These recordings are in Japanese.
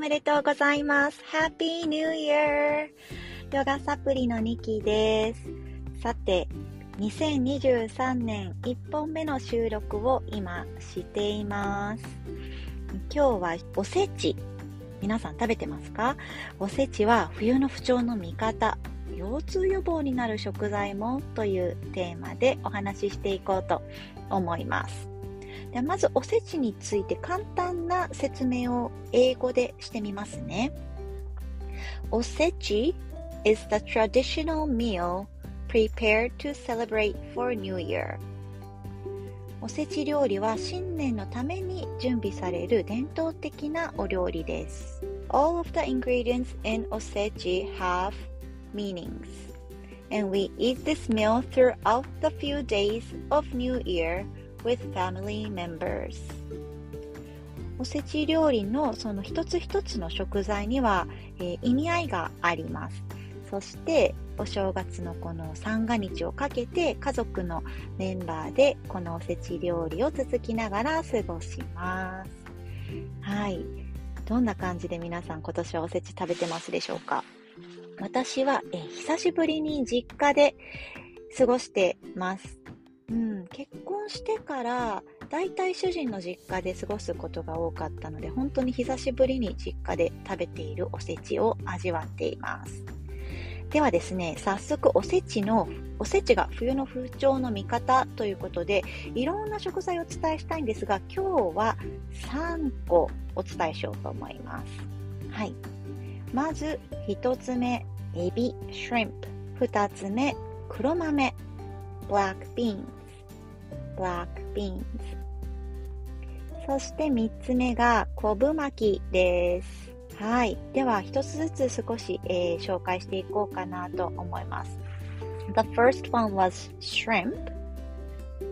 めでとうございます。Happy New Year! ヨガサプリのニキです。さて、2023年1本目の収録を今しています。今日はおせち。皆さん食べてますか？おせちは冬の不調の味方。腰痛予防になる食材もというテーマでお話ししていこうと思います。ではまずおせちについて簡単な説明を英語でしてみますね。おせち is the traditional meal prepared to celebrate for New Year. おせち料理は新年のために準備される伝統的なお料理です。All of the ingredients in おせち have meanings. And we eat this meal throughout the few days of New Year with family members. おせち料理のその一つ一つの食材には、えー、意味合いがあります。そしてお正月のこの三が日をかけて家族のメンバーでこのおせち料理を続きながら過ごします。はい。どんな感じで皆さん今年はおせち食べてますでしょうか？私はえ久しぶりに実家で過ごしてます、結婚してからだいたい主人の実家で過ごすことが多かったので本当に久しぶりに実家で食べているおせちを味わっています。ではですね早速おせちのおせちが冬の不調の味方ということでいろんな食材をお伝えしたいんですが今日は3個お伝えしようと思います。はい。まず1つ目エビ、シュリンプ。2つ目黒豆 black beans black beans そして3つ目が昆布巻きです。はい。では、1つずつ少し、えー、紹介していこうかなと思います。The first one was shrimp.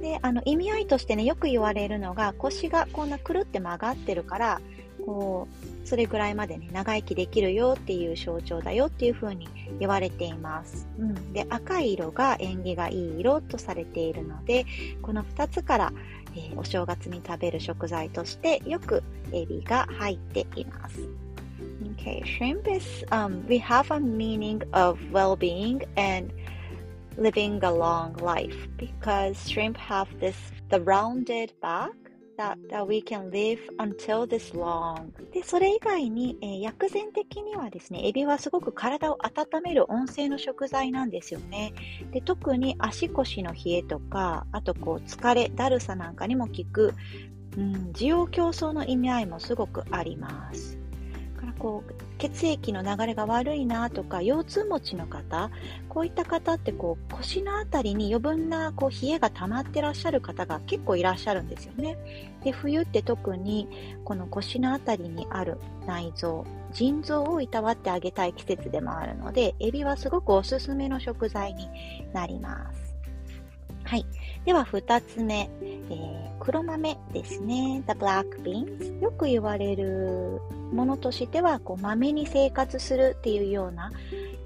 で、あの、意味合いとしてね、よく言われるのが、腰がこんなくるって曲がってるから、こう、それぐらいまでね、長生きできるよっていう象徴だよっていう風に言われています。うん。で、赤い色が縁起がいい色とされているので、この2つから、えー、お正月に食べる食材としてよくエビが入っています。Okay, shrimp is, um, we have a meaning of well-being and living a long life because shrimp have this, the rounded back that, that we can live until this long. で、それ以外に、えー、薬膳的にはですね、エビはすごく体を温める温性の食材なんですよね。で、特に足腰の冷えとか、あとこう疲れ、だるさなんかにも効く、うん、需要競争の意味合いもすごくあります。からこう血液の流れが悪いなとか腰痛持ちの方こういった方ってこう腰の辺りに余分なこう冷えが溜まってらっしゃる方が結構いらっしゃるんですよねで冬って特にこの腰の辺りにある内臓腎臓をいたわってあげたい季節でもあるのでエビはすごくおすすめの食材になりますはい。では、二つ目、えー、黒豆ですね。The black beans。よく言われるものとしては、こう、豆に生活するっていうような、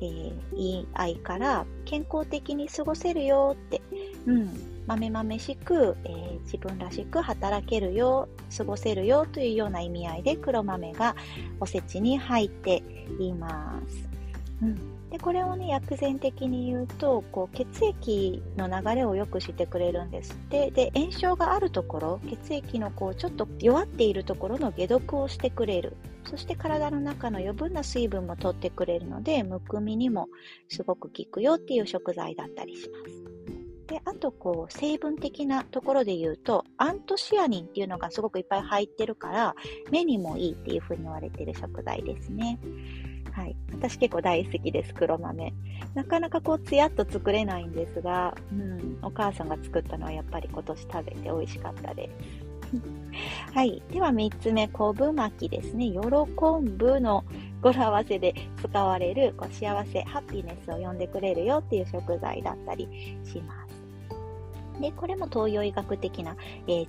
えー、言い合いから、健康的に過ごせるよって、うん、豆豆しく、えー、自分らしく働けるよ、過ごせるよというような意味合いで黒豆がおせちに入っています。うん。でこれをね薬膳的に言うとこう血液の流れを良くしてくれるんですって。で炎症があるところ血液のこうちょっと弱っているところの解毒をしてくれる。そして体の中の余分な水分も取ってくれるのでむくみにもすごく効くよっていう食材だったりします。であとこう成分的なところで言うとアントシアニンっていうのがすごくいっぱい入ってるから目にもいいっていうふうに言われてる食材ですね。はい。私結構大好きです、黒豆。なかなかこう、つやっと作れないんですが、うん、お母さんが作ったのはやっぱり今年食べて美味しかったです。はい。では3つ目、昆布巻きですね。喜ぶの語呂合わせで使われるこう幸せ、ハッピーネスを呼んでくれるよっていう食材だったりします。で、これも東洋医学的な、えー、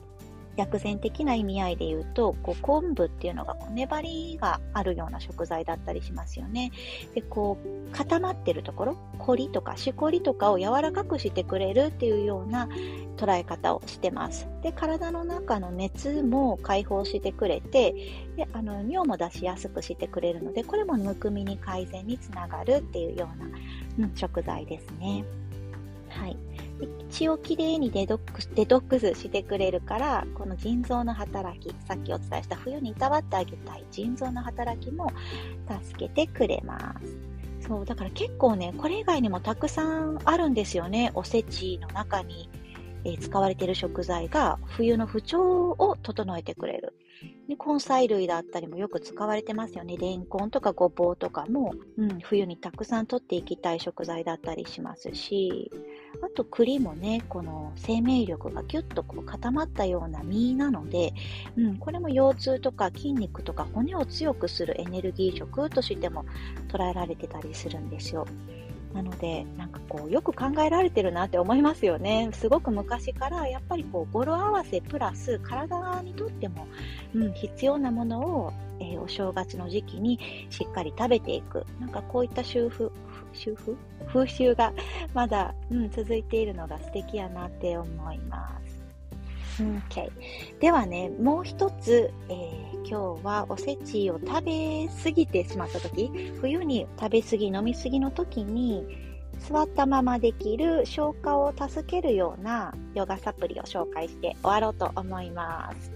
薬膳的な意味合いで言うと、こう昆布っていうのがこう粘りがあるような食材だったりしますよね。で、こう固まってるところ、コリとかしこりとかを柔らかくしてくれるっていうような捉え方をしてます。で、体の中の熱も解放してくれて、であの尿も出しやすくしてくれるので、これもむくみに改善につながるっていうような、うん、食材ですね。はい。血をきれいにデトックスしてくれるから、この腎臓の働き、さっきお伝えした冬にいたわってあげたい腎臓の働きも助けてくれます。そう、だから結構ね、これ以外にもたくさんあるんですよね。おせちの中に、え、使われている食材が冬の不調を整えてくれる。で根菜類だったりもよく使われてますよね。レンコンとかごぼうとかも、うん、冬にたくさん取っていきたい食材だったりしますし、あと栗もね、この生命力がぎゅっとこう固まったような実なので、うん、これも腰痛とか筋肉とか骨を強くするエネルギー食としても捉えられてたりするんですよ。なので、なんかこう、よく考えられてるなって思いますよね。すごく昔から、やっぱりこう、語呂合わせプラス、体にとっても、うん、必要なものを、えー、お正月の時期にしっかり食べていく。なんかこういった習風、習風 風習がまだ、うん、続いているのが素敵やなって思います。Okay. ではね、もう一つ、えー、今日はおせちを食べ過ぎてしまった時、冬に食べ過ぎ、飲み過ぎの時に、座ったままできる消化を助けるようなヨガサプリを紹介して終わろうと思います。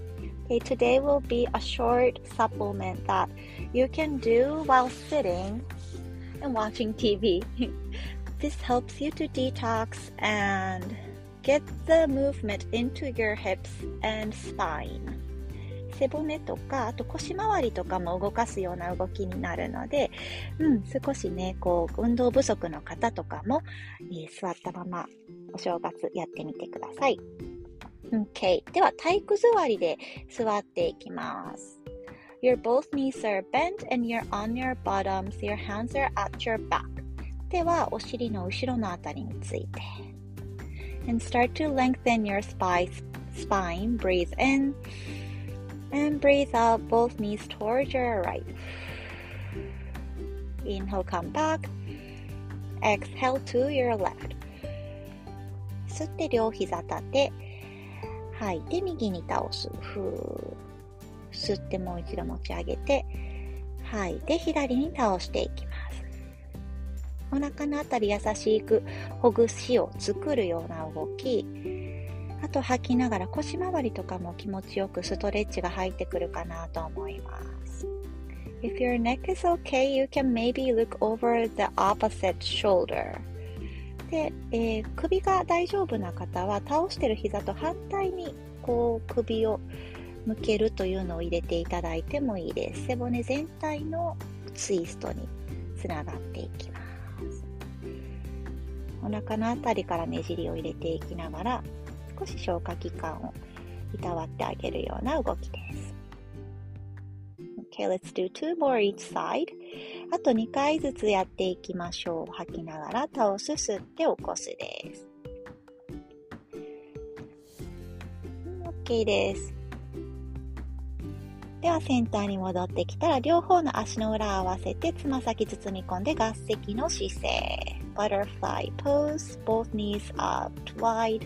Okay, today will be a short supplement that you can do while sitting and watching TV. This helps you to detox and get the movement into your hips and spine. 背骨とか、あと腰回りとかも動かすような動きになるので、うん、少しね、こう、運動不足の方とかも、えー、座ったままお正月やってみてください。OK。では、体育座りで座っていきます。Your both knees are bent and you're on your bottoms. Your hands are at your back. では、お尻の後ろのあたりについて。And start to lengthen your spine. Breathe in. And breathe out both knees towards your right. Inhale, come back. Exhale to your left. 吸って両膝立て。吐いて右に倒す。ふー。吸ってもう一度持ち上げて、吐いて左に倒していきます。 す。お腹のあたり優しくほぐしを作るような動き。あと吐きながら腰回りとかも気持ちよくストレッチが入ってくるかなと思います。If your neck is okay, you can maybe look over the opposite shoulder. で、えー、首が大丈夫な方は倒してる膝と反対にこう首を向けるというのを入れていただいてもいいです。背骨全体のツイストにつながっていきます。お腹のあたりからねじりを入れていきながら少し消化器官をいたわってあげるような動きです。Okay, let's do two more each side. あと2回ずつやっていきましょう。吐きながら倒す、吸って起こすです。OK です。ではセンターに戻ってきたら両方の足の裏を合わせてつま先包み込んで合席の姿勢。butterfly pose, both knees up wide,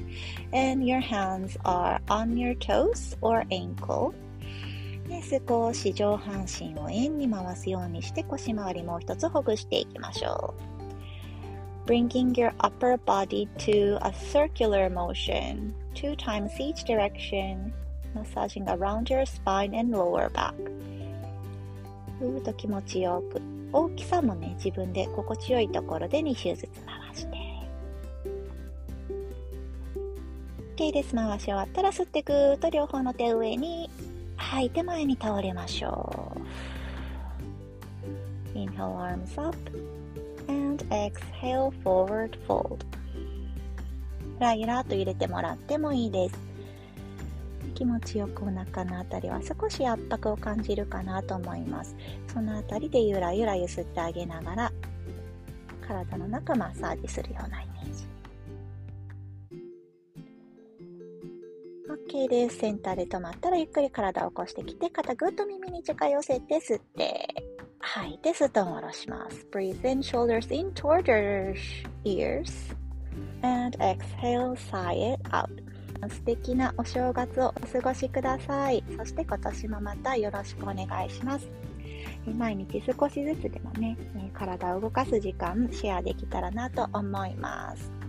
and your hands are on your toes or ankle. で少し上半身を円に回すようにして腰回りもう一つほぐしていきましょう。Bringing your upper body to a circular motion, two times each direction, massaging around your spine and lower back. ふーっと気持ちよく。大きさもね、自分で心地よいところで2周ずつ回して。OK です。回し終わったら吸ってぐーっと両方の手上に吐いて前に倒れましょう。Inhale arms up and exhale forward fold. ゆらゆらと入れてもらってもいいです。気持ちよくお腹のあたりは少し圧迫を感じるかなと思います。そのあたりでゆらゆら揺すってあげながら体の中マッサージするようなイメージ。OK です。センターで止まったらゆっくり体を起こしてきて、肩ぐっと耳に近寄せて吸って、吐いてストンを下ろします。Breathe in, shoulders in toward your ears. And exhale, sigh it out. 素敵なお正月をお過ごしください。そして今年もまたよろしくお願いします。毎日少しずつでもね、体を動かす時間シェアできたらなと思います。